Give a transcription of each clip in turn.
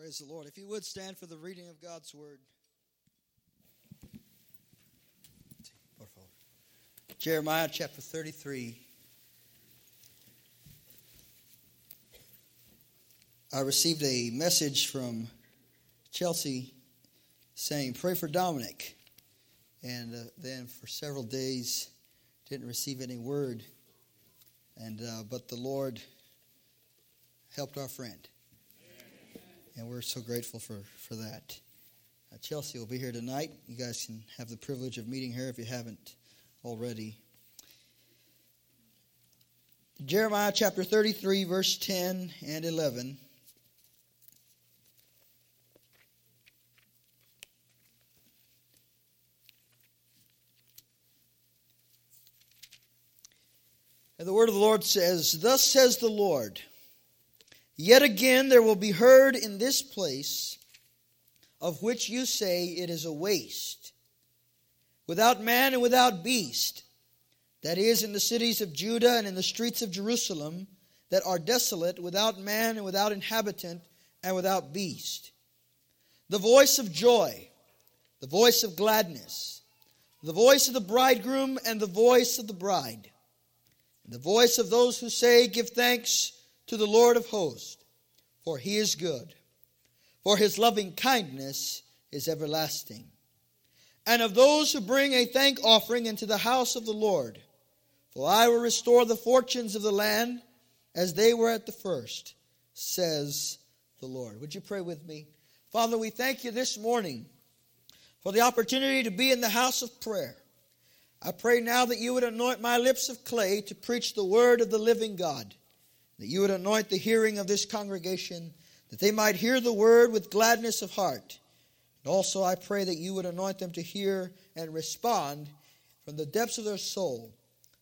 Praise the Lord. If you would stand for the reading of God's word. Jeremiah chapter 33. I received a message from Chelsea saying, Pray for Dominic. And uh, then for several days, didn't receive any word. And, uh, but the Lord helped our friend. And we're so grateful for, for that. Uh, Chelsea will be here tonight. You guys can have the privilege of meeting her if you haven't already. Jeremiah chapter 33, verse 10 and 11. And the word of the Lord says, Thus says the Lord, Yet again there will be heard in this place, of which you say it is a waste, without man and without beast, that is, in the cities of Judah and in the streets of Jerusalem, that are desolate, without man and without inhabitant and without beast. The voice of joy, the voice of gladness, the voice of the bridegroom and the voice of the bride the voice of those who say, Give thanks to the Lord of hosts, for he is good, for his loving kindness is everlasting. And of those who bring a thank offering into the house of the Lord, for I will restore the fortunes of the land as they were at the first, says the Lord. Would you pray with me? Father, we thank you this morning for the opportunity to be in the house of prayer. I pray now that you would anoint my lips of clay to preach the word of the living God, that you would anoint the hearing of this congregation, that they might hear the word with gladness of heart. And also I pray that you would anoint them to hear and respond from the depths of their soul.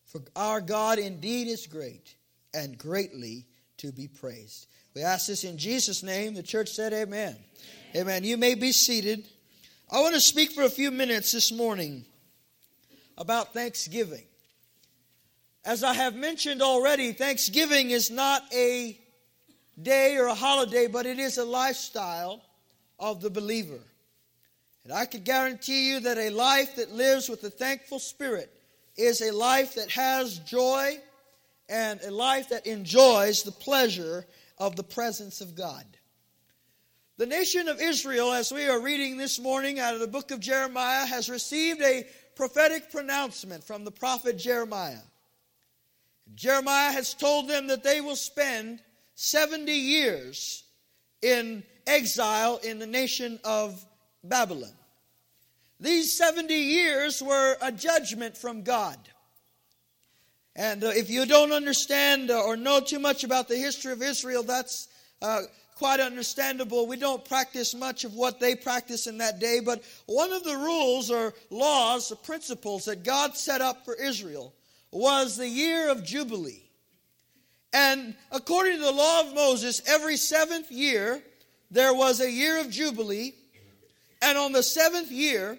For our God indeed is great and greatly to be praised. We ask this in Jesus' name. The church said, Amen. Amen. amen. You may be seated. I want to speak for a few minutes this morning about Thanksgiving. As I have mentioned already, Thanksgiving is not a day or a holiday, but it is a lifestyle of the believer. And I can guarantee you that a life that lives with a thankful spirit is a life that has joy and a life that enjoys the pleasure of the presence of God. The nation of Israel, as we are reading this morning out of the book of Jeremiah, has received a prophetic pronouncement from the prophet Jeremiah. Jeremiah has told them that they will spend 70 years in exile in the nation of Babylon. These 70 years were a judgment from God. And uh, if you don't understand or know too much about the history of Israel, that's uh, quite understandable. We don't practice much of what they practice in that day, but one of the rules or laws or principles that God set up for Israel was the year of Jubilee. And according to the law of Moses, every seventh year there was a year of Jubilee, and on the seventh year,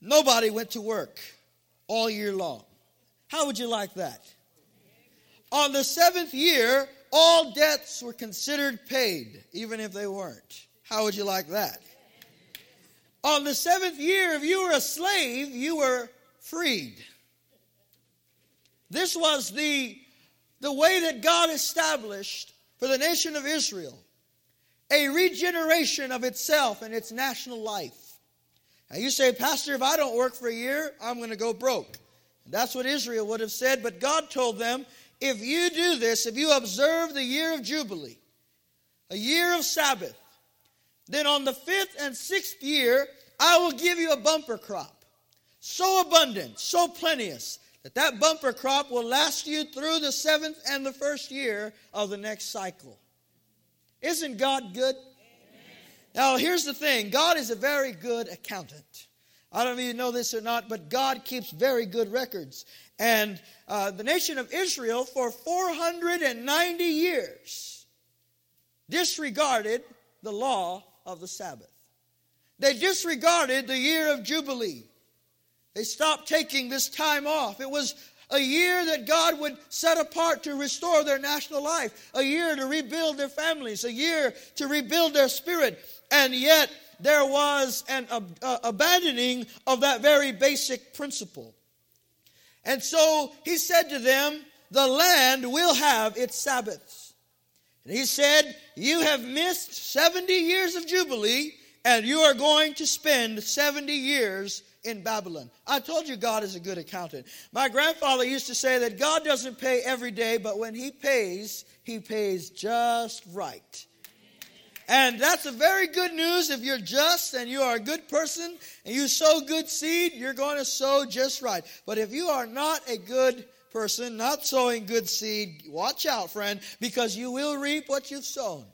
nobody went to work all year long. How would you like that? On the seventh year, all debts were considered paid, even if they weren't. How would you like that? On the seventh year, if you were a slave, you were freed. This was the, the way that God established for the nation of Israel a regeneration of itself and its national life. Now you say, Pastor, if I don't work for a year, I'm going to go broke. And that's what Israel would have said, but God told them if you do this, if you observe the year of Jubilee, a year of Sabbath, then on the fifth and sixth year, I will give you a bumper crop. So abundant, so plenteous, that that bumper crop will last you through the seventh and the first year of the next cycle. Isn't God good? Now, here's the thing God is a very good accountant. I don't know if you know this or not, but God keeps very good records. And uh, the nation of Israel, for 490 years, disregarded the law of the Sabbath. They disregarded the year of Jubilee. They stopped taking this time off. It was a year that God would set apart to restore their national life, a year to rebuild their families, a year to rebuild their spirit. And yet, there was an uh, abandoning of that very basic principle. And so he said to them, The land will have its Sabbaths. And he said, You have missed 70 years of Jubilee, and you are going to spend 70 years in Babylon. I told you God is a good accountant. My grandfather used to say that God doesn't pay every day, but when he pays, he pays just right. And that's a very good news if you're just and you are a good person and you sow good seed, you're going to sow just right. But if you are not a good person, not sowing good seed, watch out, friend, because you will reap what you've sown.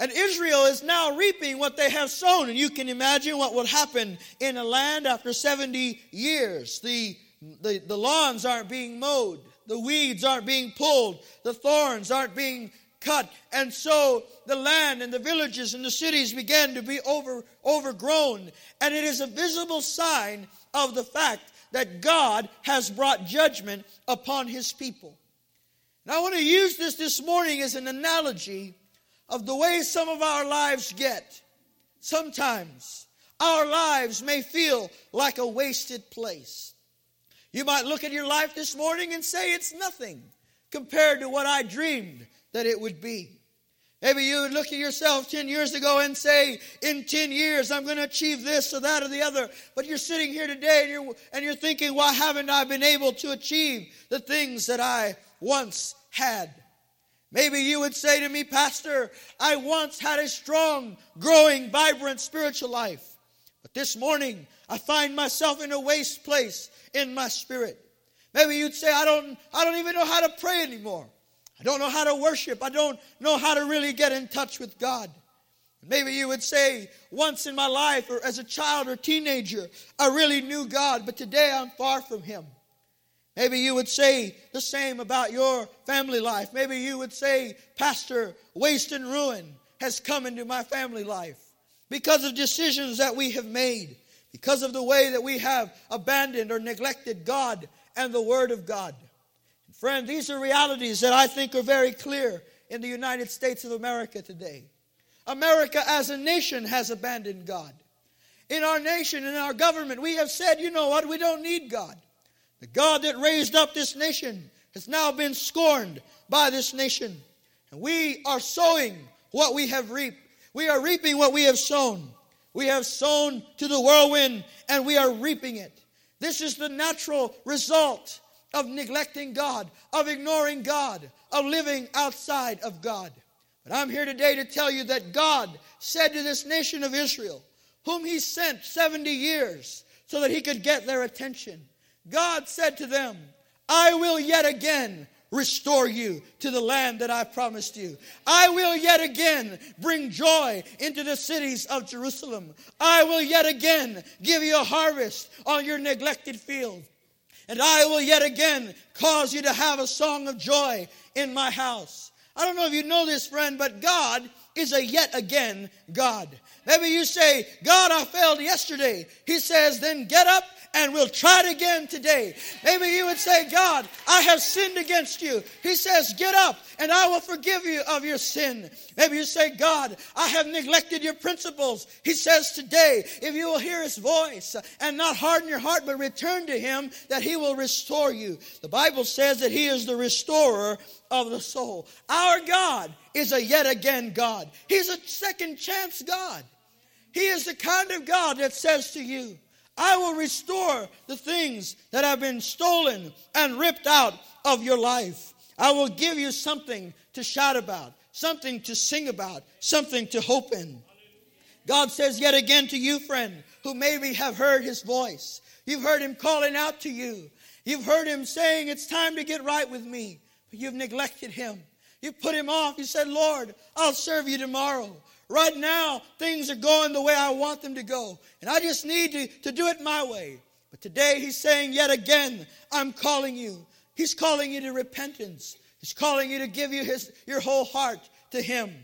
And Israel is now reaping what they have sown. And you can imagine what will happen in a land after 70 years. The, the, the lawns aren't being mowed, the weeds aren't being pulled, the thorns aren't being cut. And so the land and the villages and the cities began to be over, overgrown. And it is a visible sign of the fact that God has brought judgment upon his people. Now, I want to use this this morning as an analogy of the way some of our lives get. Sometimes our lives may feel like a wasted place. You might look at your life this morning and say it's nothing compared to what I dreamed that it would be. Maybe you would look at yourself 10 years ago and say, in 10 years, I'm going to achieve this or that or the other. But you're sitting here today and you're, and you're thinking, why haven't I been able to achieve the things that I once had? Maybe you would say to me, Pastor, I once had a strong, growing, vibrant spiritual life. But this morning, I find myself in a waste place in my spirit. Maybe you'd say, I don't, I don't even know how to pray anymore. I don't know how to worship. I don't know how to really get in touch with God. Maybe you would say, once in my life, or as a child or teenager, I really knew God, but today I'm far from Him. Maybe you would say the same about your family life. Maybe you would say, Pastor, waste and ruin has come into my family life because of decisions that we have made, because of the way that we have abandoned or neglected God and the Word of God. Friend, these are realities that I think are very clear in the United States of America today. America as a nation has abandoned God. In our nation, in our government, we have said, you know what, we don't need God. The God that raised up this nation has now been scorned by this nation. And we are sowing what we have reaped. We are reaping what we have sown. We have sown to the whirlwind and we are reaping it. This is the natural result of neglecting God, of ignoring God, of living outside of God. But I'm here today to tell you that God said to this nation of Israel, whom He sent 70 years so that He could get their attention, God said to them, I will yet again restore you to the land that I promised you. I will yet again bring joy into the cities of Jerusalem. I will yet again give you a harvest on your neglected field. And I will yet again cause you to have a song of joy in my house. I don't know if you know this, friend, but God is a yet again God. Maybe you say, God, I failed yesterday. He says, then get up and we'll try it again today. Maybe you would say, God, I have sinned against you. He says, Get up and I will forgive you of your sin. Maybe you say, God, I have neglected your principles. He says today, if you will hear his voice and not harden your heart, but return to him, that he will restore you. The Bible says that he is the restorer of the soul. Our God is a yet again God. He's a second chance God. He is the kind of God that says to you, I will restore the things that have been stolen and ripped out of your life. I will give you something to shout about, something to sing about, something to hope in. God says yet again to you, friend, who maybe have heard his voice. You've heard him calling out to you. You've heard him saying, It's time to get right with me. But you've neglected him. You put him off. You said, Lord, I'll serve you tomorrow. Right now, things are going the way I want them to go. And I just need to, to do it my way. But today, he's saying yet again, I'm calling you. He's calling you to repentance. He's calling you to give you his, your whole heart to him.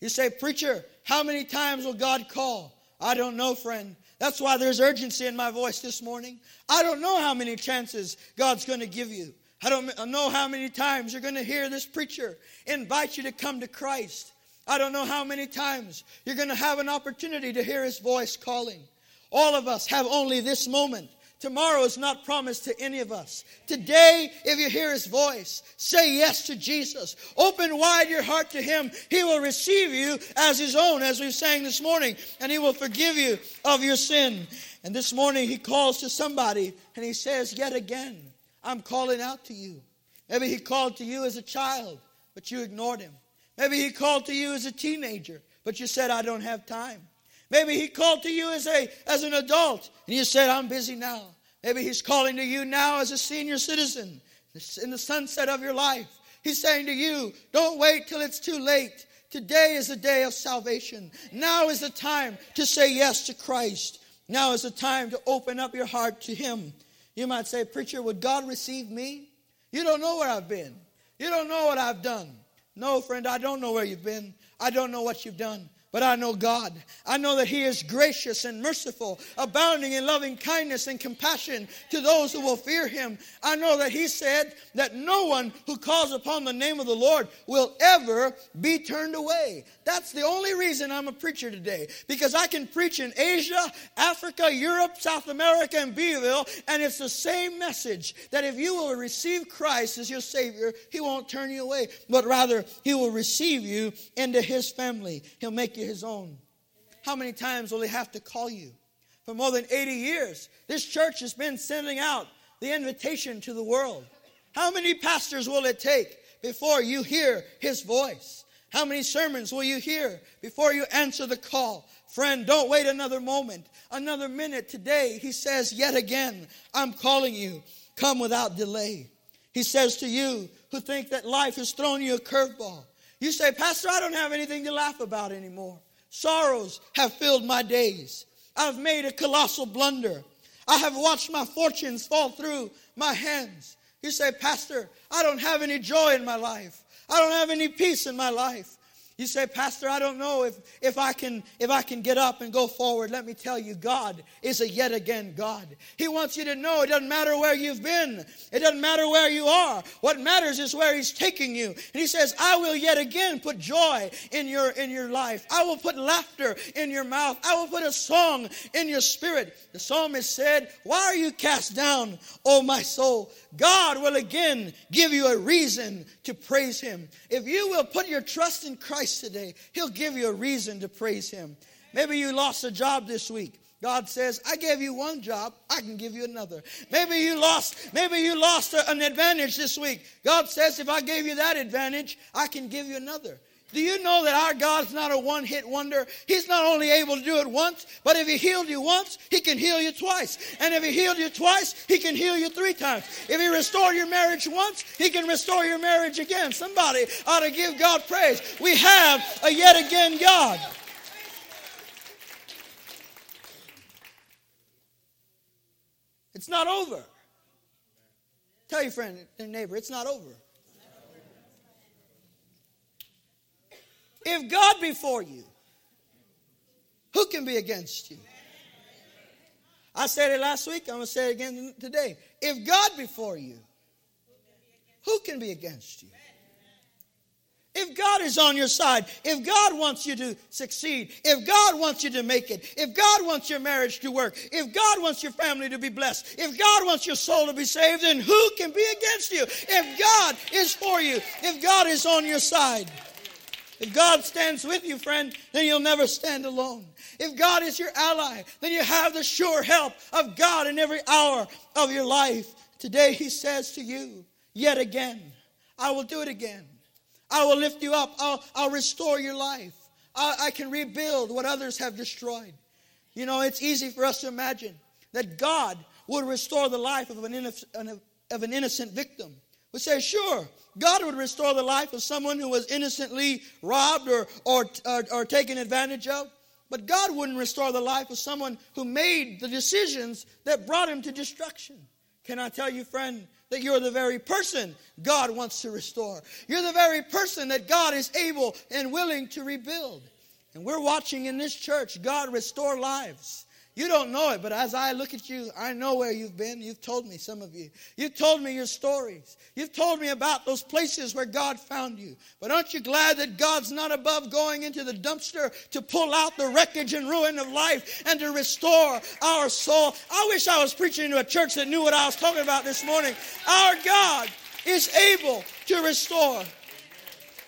You say, Preacher, how many times will God call? I don't know, friend. That's why there's urgency in my voice this morning. I don't know how many chances God's going to give you. I don't know how many times you're going to hear this preacher invite you to come to Christ. I don't know how many times you're going to have an opportunity to hear his voice calling. All of us have only this moment. Tomorrow is not promised to any of us. Today, if you hear his voice, say yes to Jesus. Open wide your heart to him. He will receive you as his own, as we sang this morning, and he will forgive you of your sin. And this morning, he calls to somebody and he says, Yet again, I'm calling out to you. Maybe he called to you as a child, but you ignored him. Maybe he called to you as a teenager, but you said, I don't have time. Maybe he called to you as, a, as an adult, and you said, I'm busy now. Maybe he's calling to you now as a senior citizen in the sunset of your life. He's saying to you, don't wait till it's too late. Today is the day of salvation. Now is the time to say yes to Christ. Now is the time to open up your heart to Him. You might say, Preacher, would God receive me? You don't know where I've been. You don't know what I've done. No, friend, I don't know where you've been. I don't know what you've done. But I know God. I know that He is gracious and merciful, abounding in loving kindness and compassion to those who will fear Him. I know that He said that no one who calls upon the name of the Lord will ever be turned away. That's the only reason I'm a preacher today, because I can preach in Asia, Africa, Europe, South America, and Beeville, and it's the same message that if you will receive Christ as your Savior, He won't turn you away, but rather He will receive you into His family. He'll make you his own. How many times will he have to call you? For more than 80 years, this church has been sending out the invitation to the world. How many pastors will it take before you hear his voice? How many sermons will you hear before you answer the call? Friend, don't wait another moment, another minute. Today, he says, Yet again, I'm calling you. Come without delay. He says to you who think that life has thrown you a curveball, you say, Pastor, I don't have anything to laugh about anymore. Sorrows have filled my days. I've made a colossal blunder. I have watched my fortunes fall through my hands. You say, Pastor, I don't have any joy in my life. I don't have any peace in my life. You say, Pastor, I don't know if, if, I can, if I can get up and go forward. Let me tell you, God is a yet again God. He wants you to know it doesn't matter where you've been, it doesn't matter where you are. What matters is where He's taking you. And He says, I will yet again put joy in your, in your life. I will put laughter in your mouth. I will put a song in your spirit. The psalmist said, Why are you cast down, O my soul? God will again give you a reason to praise Him. If you will put your trust in Christ today, He'll give you a reason to praise Him. Maybe you lost a job this week. God says, I gave you one job, I can give you another. Maybe you lost, maybe you lost an advantage this week. God says, if I gave you that advantage, I can give you another. Do you know that our God's not a one hit wonder? He's not only able to do it once, but if He healed you once, He can heal you twice. And if He healed you twice, He can heal you three times. If He restored your marriage once, He can restore your marriage again. Somebody ought to give God praise. We have a yet again God. It's not over. Tell your friend and neighbor, it's not over. If God be for you, who can be against you? I said it last week, I'm going to say it again today. If God be for you, who can be against you? If God is on your side, if God wants you to succeed, if God wants you to make it, if God wants your marriage to work, if God wants your family to be blessed, if God wants your soul to be saved, then who can be against you? If God is for you, if God is on your side. If God stands with you, friend, then you'll never stand alone. If God is your ally, then you have the sure help of God in every hour of your life. Today, He says to you, yet again, I will do it again. I will lift you up. I'll, I'll restore your life. I, I can rebuild what others have destroyed. You know, it's easy for us to imagine that God would restore the life of an, of an innocent victim. We say, sure, God would restore the life of someone who was innocently robbed or, or, or, or, taken advantage of. But God wouldn't restore the life of someone who made the decisions that brought him to destruction. Can I tell you, friend, that you're the very person God wants to restore? You're the very person that God is able and willing to rebuild. And we're watching in this church God restore lives. You don't know it, but as I look at you, I know where you've been. You've told me, some of you. You've told me your stories. You've told me about those places where God found you. But aren't you glad that God's not above going into the dumpster to pull out the wreckage and ruin of life and to restore our soul? I wish I was preaching to a church that knew what I was talking about this morning. Our God is able to restore.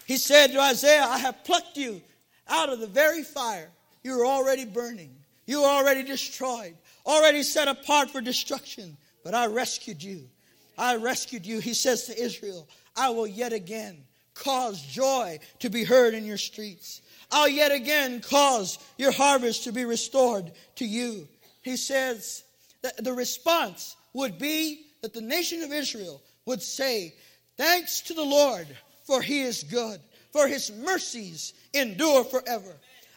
He said to Isaiah, I have plucked you out of the very fire. You were already burning. You were already destroyed, already set apart for destruction. But I rescued you. I rescued you. He says to Israel, I will yet again cause joy to be heard in your streets. I'll yet again cause your harvest to be restored to you. He says that the response would be that the nation of Israel would say, Thanks to the Lord, for he is good, for his mercies endure forever.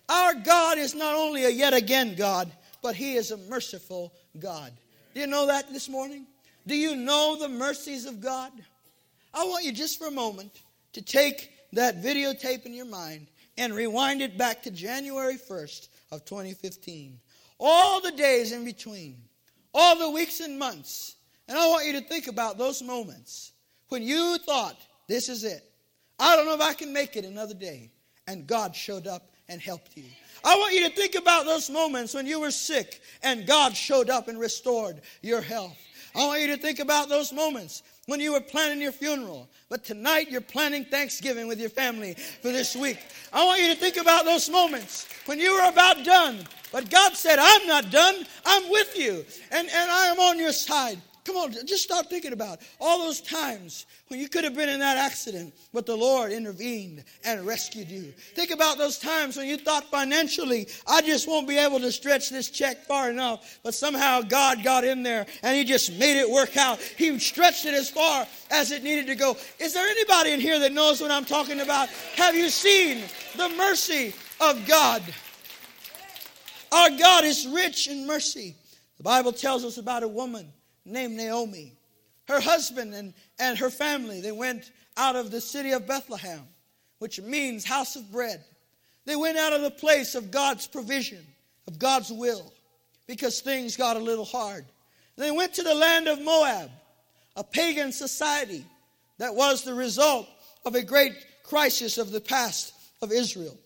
Our God is not only a yet again God, but He is a merciful God. Do you know that this morning? Do you know the mercies of God? I want you just for a moment to take that videotape in your mind and rewind it back to January 1st of 2015. All the days in between, all the weeks and months. And I want you to think about those moments when you thought, this is it. I don't know if I can make it another day. And God showed up and helped you. I want you to think about those moments when you were sick and God showed up and restored your health. I want you to think about those moments when you were planning your funeral, but tonight you're planning Thanksgiving with your family for this week. I want you to think about those moments when you were about done, but God said, I'm not done, I'm with you, and, and I am on your side. Come on, just start thinking about all those times when you could have been in that accident, but the Lord intervened and rescued you. Think about those times when you thought financially, I just won't be able to stretch this check far enough, but somehow God got in there and He just made it work out. He stretched it as far as it needed to go. Is there anybody in here that knows what I'm talking about? Have you seen the mercy of God? Our God is rich in mercy. The Bible tells us about a woman named Naomi. Her husband and, and her family, they went out of the city of Bethlehem, which means house of bread. They went out of the place of God's provision, of God's will, because things got a little hard. They went to the land of Moab, a pagan society that was the result of a great crisis of the past of Israel.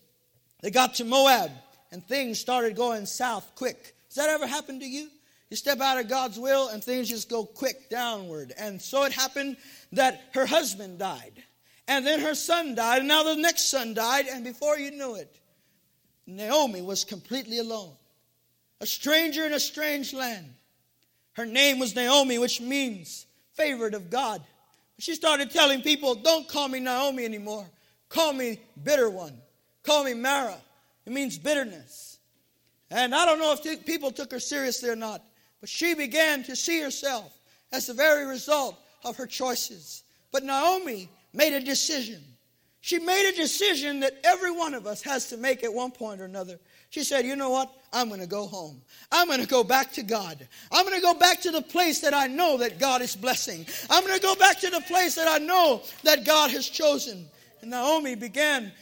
They got to Moab and things started going south quick. Has that ever happened to you? You step out of God's will and things just go quick downward. And so it happened that her husband died. And then her son died. And now the next son died. And before you knew it, Naomi was completely alone. A stranger in a strange land. Her name was Naomi, which means favored of God. She started telling people, don't call me Naomi anymore. Call me bitter one. Call me Mara. It means bitterness. And I don't know if people took her seriously or not. But she began to see herself as the very result of her choices. But Naomi made a decision. She made a decision that every one of us has to make at one point or another. She said, You know what? I'm going to go home. I'm going to go back to God. I'm going to go back to the place that I know that God is blessing. I'm going to go back to the place that I know that God has chosen. And Naomi began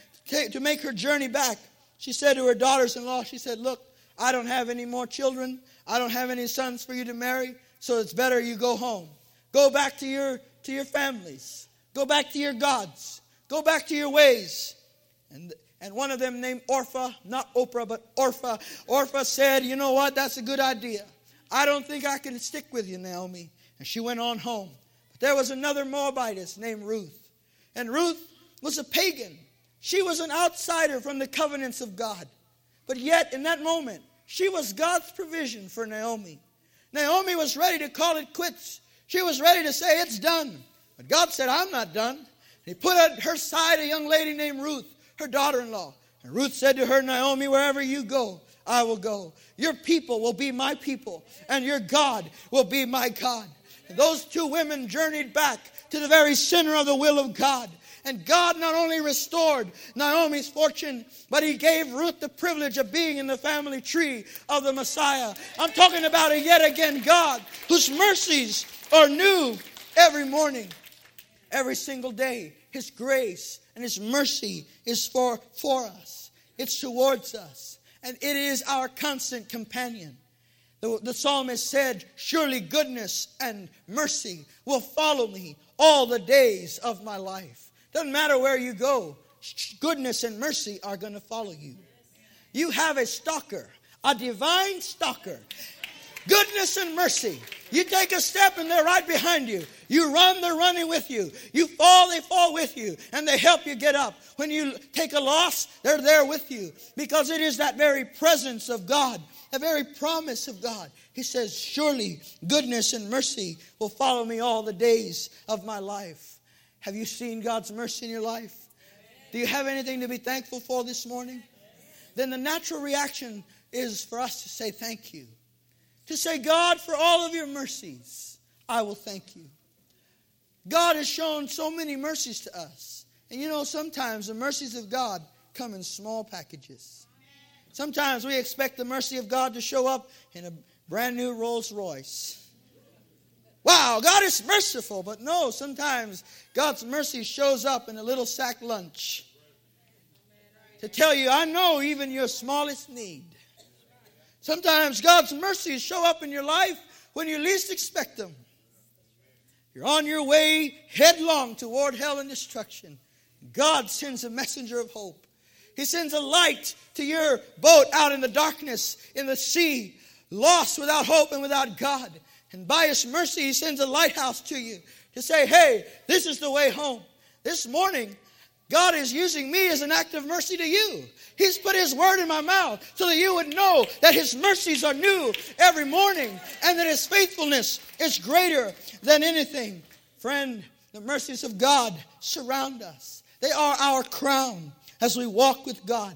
to make her journey back. She said to her daughters in law, She said, Look, I don't have any more children. I don't have any sons for you to marry, so it's better you go home. Go back to your to your families. Go back to your gods. Go back to your ways. And and one of them named Orpha, not Oprah, but Orpha. Orpha said, "You know what? That's a good idea. I don't think I can stick with you, Naomi." And she went on home. But there was another Moabitess named Ruth. And Ruth was a pagan. She was an outsider from the covenants of God. But yet, in that moment, she was God's provision for Naomi. Naomi was ready to call it quits. She was ready to say, It's done. But God said, I'm not done. He put at her side a young lady named Ruth, her daughter in law. And Ruth said to her, Naomi, wherever you go, I will go. Your people will be my people, and your God will be my God. And those two women journeyed back to the very center of the will of God. And God not only restored Naomi's fortune, but He gave Ruth the privilege of being in the family tree of the Messiah. I'm talking about a yet again God whose mercies are new every morning, every single day. His grace and His mercy is for, for us, it's towards us, and it is our constant companion. The, the psalmist said, Surely goodness and mercy will follow me all the days of my life. Doesn't matter where you go, goodness and mercy are going to follow you. You have a stalker, a divine stalker. Goodness and mercy. You take a step and they're right behind you. You run, they're running with you. You fall, they fall with you. And they help you get up. When you take a loss, they're there with you. Because it is that very presence of God, the very promise of God. He says, Surely goodness and mercy will follow me all the days of my life. Have you seen God's mercy in your life? Do you have anything to be thankful for this morning? Then the natural reaction is for us to say thank you. To say, God, for all of your mercies, I will thank you. God has shown so many mercies to us. And you know, sometimes the mercies of God come in small packages. Sometimes we expect the mercy of God to show up in a brand new Rolls Royce. Wow, God is merciful, but no, sometimes God's mercy shows up in a little sack lunch to tell you, I know even your smallest need. Sometimes God's mercies show up in your life when you least expect them. You're on your way headlong toward hell and destruction. God sends a messenger of hope. He sends a light to your boat out in the darkness, in the sea, lost without hope and without God. And by His mercy, He sends a lighthouse to you to say, hey, this is the way home. This morning, God is using me as an act of mercy to you. He's put His word in my mouth so that you would know that His mercies are new every morning and that His faithfulness is greater than anything. Friend, the mercies of God surround us, they are our crown as we walk with God.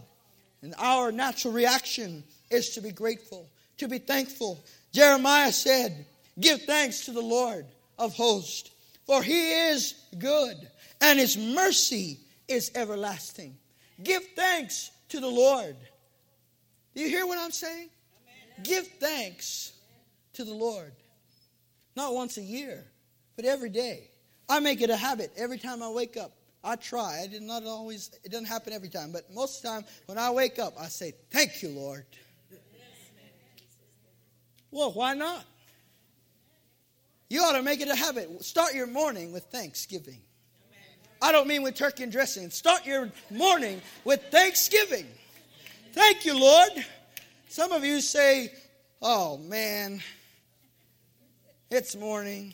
And our natural reaction is to be grateful, to be thankful. Jeremiah said, Give thanks to the Lord of hosts, for he is good, and his mercy is everlasting. Give thanks to the Lord. Do you hear what I'm saying? Amen. Give thanks to the Lord. Not once a year, but every day. I make it a habit every time I wake up. I try. I did not always, it doesn't happen every time, but most of the time when I wake up, I say, Thank you, Lord. Well, why not? You ought to make it a habit. Start your morning with thanksgiving. I don't mean with turkey and dressing. Start your morning with thanksgiving. Thank you, Lord. Some of you say, Oh man, it's morning.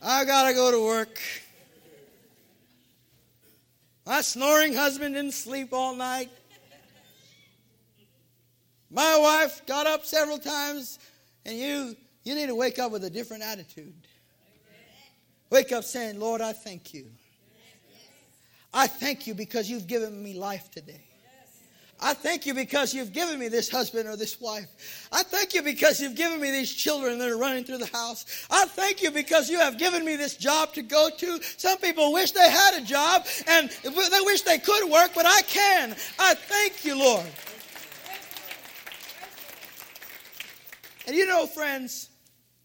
I got to go to work. My snoring husband didn't sleep all night. My wife got up several times, and you, you need to wake up with a different attitude. Wake up saying, Lord, I thank you. I thank you because you've given me life today. I thank you because you've given me this husband or this wife. I thank you because you've given me these children that are running through the house. I thank you because you have given me this job to go to. Some people wish they had a job and they wish they could work, but I can. I thank you, Lord. And you know, friends,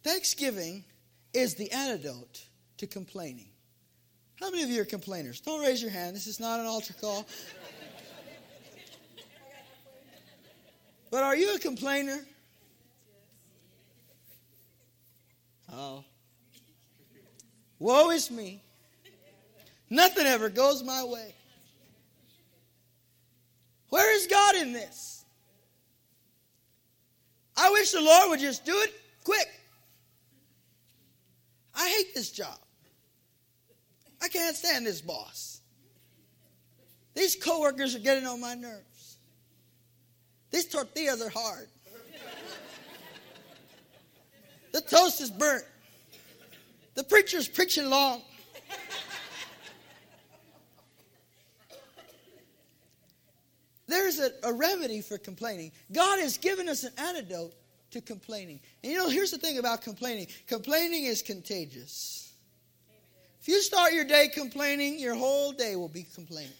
Thanksgiving is the antidote to complaining. How many of you are complainers? Don't raise your hand. This is not an altar call. But are you a complainer? Oh. Woe is me. Nothing ever goes my way. Where is God in this? I wish the Lord would just do it quick. I hate this job. I can't stand this boss. These coworkers are getting on my nerves. These tortillas are hard. The toast is burnt. The preacher's preaching long. There's a, a, remedy for complaining. God has given us an antidote to complaining. And you know, here's the thing about complaining complaining is contagious. If you start your day complaining, your whole day will be complaining.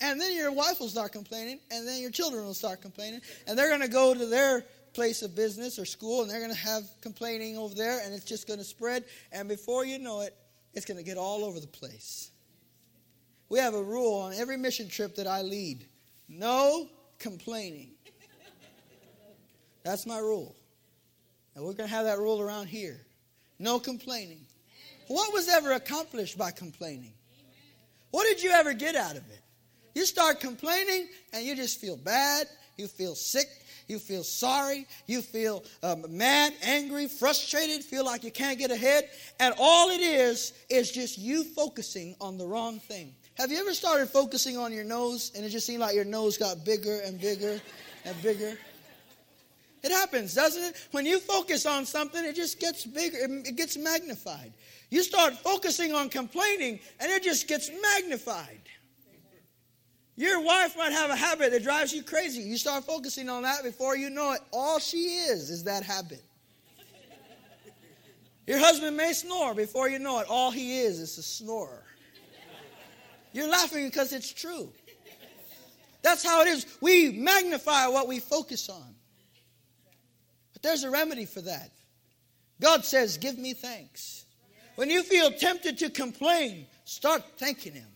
And then your wife will start complaining, and then your children will start complaining, and they're going to go to their place of business or school, and they're going to have complaining over there, and it's just going to spread. And before you know it, it's going to get all over the place. We have a rule on every mission trip that I lead no complaining. That's my rule. And we're going to have that rule around here. No complaining. What was ever accomplished by complaining? What did you ever get out of it? You start complaining and you just feel bad, you feel sick, you feel sorry, you feel um, mad, angry, frustrated, feel like you can't get ahead. And all it is, is just you focusing on the wrong thing. Have you ever started focusing on your nose and it just seemed like your nose got bigger and bigger and bigger? It happens, doesn't it? When you focus on something, it just gets bigger, it gets magnified. You start focusing on complaining, and it just gets magnified. Your wife might have a habit that drives you crazy. You start focusing on that before you know it. All she is is that habit. Your husband may snore before you know it. All he is is a snorer. You're laughing because it's true. That's how it is. We magnify what we focus on. But there's a remedy for that. God says, Give me thanks. When you feel tempted to complain, start thanking Him.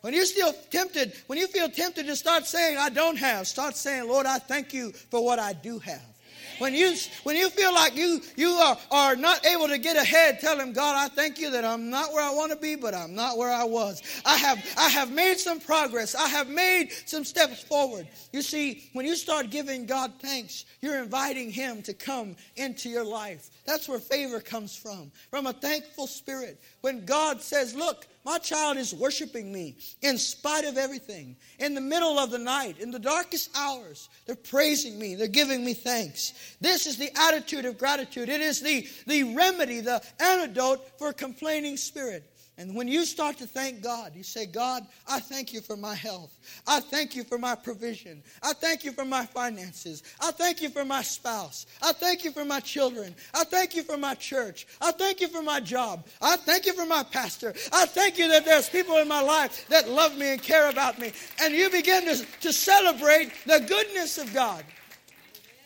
When you're still tempted, when you feel tempted to start saying, I don't have, start saying, Lord, I thank you for what I do have. When you when you feel like you you are, are not able to get ahead, tell him, God, I thank you that I'm not where I want to be, but I'm not where I was. I have I have made some progress. I have made some steps forward. You see, when you start giving God thanks, you're inviting him to come into your life. That's where favor comes from. From a thankful spirit. When God says, Look, my child is worshiping me in spite of everything. In the middle of the night, in the darkest hours, they're praising me. They're giving me thanks. This is the attitude of gratitude. It is the, the remedy, the antidote for a complaining spirit. And when you start to thank God, you say, God, I thank you for my health. I thank you for my provision. I thank you for my finances. I thank you for my spouse. I thank you for my children. I thank you for my church. I thank you for my job. I thank you for my pastor. I thank you that there's people in my life that love me and care about me. And you begin to, to celebrate the goodness of God.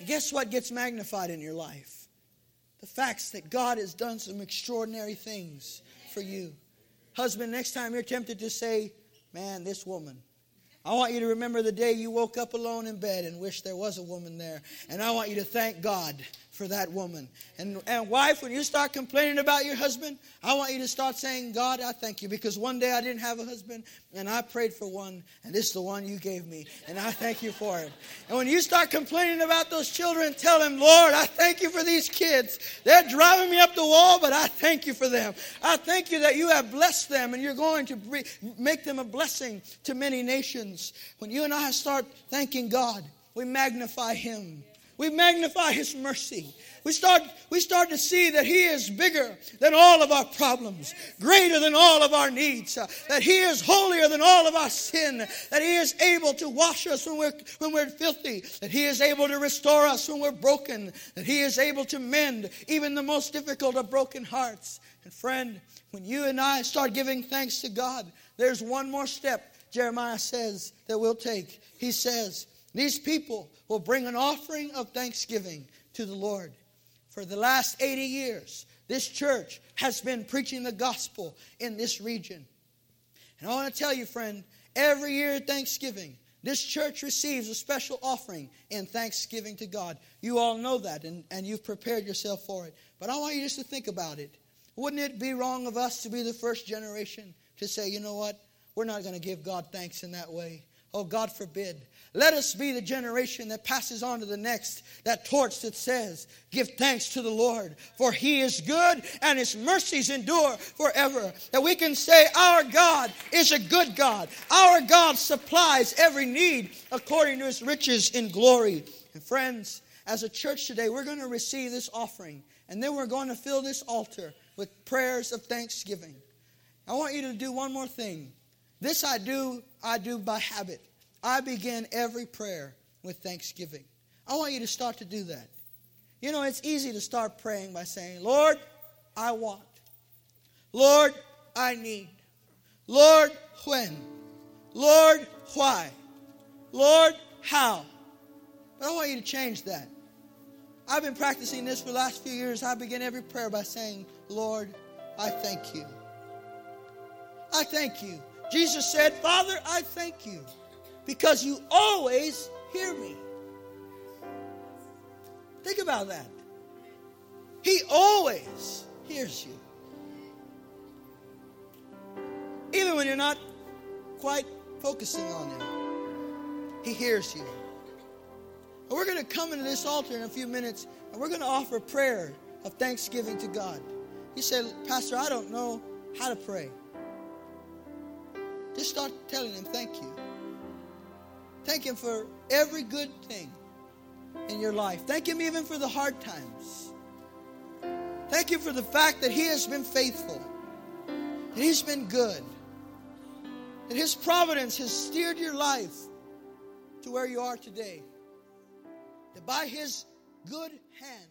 And guess what gets magnified in your life? The facts that God has done some extraordinary things for you. Husband, next time you're tempted to say, Man, this woman. I want you to remember the day you woke up alone in bed and wished there was a woman there. And I want you to thank God for that woman. And, and wife, when you start complaining about your husband, I want you to start saying, God, I thank you. Because one day I didn't have a husband and I prayed for one, and this is the one you gave me. And I thank you for it. And when you start complaining about those children, tell them, Lord, I thank you for these kids. They're driving me up the wall, but I thank you for them. I thank you that you have blessed them and you're going to make them a blessing to many nations. When you and I start thanking God, we magnify Him we magnify His mercy. We start, we start to see that He is bigger than all of our problems, greater than all of our needs, uh, that He is holier than all of our sin, that He is able to wash us when we're, when we're filthy, that He is able to restore us when we're broken, that He is able to mend even the most difficult of broken hearts. And friend, when you and I start giving thanks to God, there's one more step Jeremiah says that we'll take. He says, These people will bring an offering of thanksgiving to the Lord. For the last 80 years, this church has been preaching the gospel in this region. And I want to tell you, friend, every year at Thanksgiving, this church receives a special offering in thanksgiving to God. You all know that, and, and you've prepared yourself for it. But I want you just to think about it. Wouldn't it be wrong of us to be the first generation to say, you know what? We're not going to give God thanks in that way. Oh, God forbid. Let us be the generation that passes on to the next that torch that says, Give thanks to the Lord, for he is good and his mercies endure forever. That we can say, Our God is a good God. Our God supplies every need according to his riches in glory. And friends, as a church today, we're going to receive this offering, and then we're going to fill this altar with prayers of thanksgiving. I want you to do one more thing. This I do, I do by habit. I begin every prayer with thanksgiving. I want you to start to do that. You know, it's easy to start praying by saying, Lord, I want. Lord, I need. Lord, when? Lord, why? Lord, how? But I want you to change that. I've been practicing this for the last few years. I begin every prayer by saying, Lord, I thank you. I thank you. Jesus said, Father, I thank you because you always hear me. Think about that. He always hears you. Even when you're not quite focusing on Him, He hears you. And we're going to come into this altar in a few minutes and we're going to offer a prayer of thanksgiving to God. You said, Pastor, I don't know how to pray. Just start telling Him thank you. Thank Him for every good thing in your life. Thank Him even for the hard times. Thank you for the fact that He has been faithful, that He's been good, that His providence has steered your life to where you are today. That by His good hand,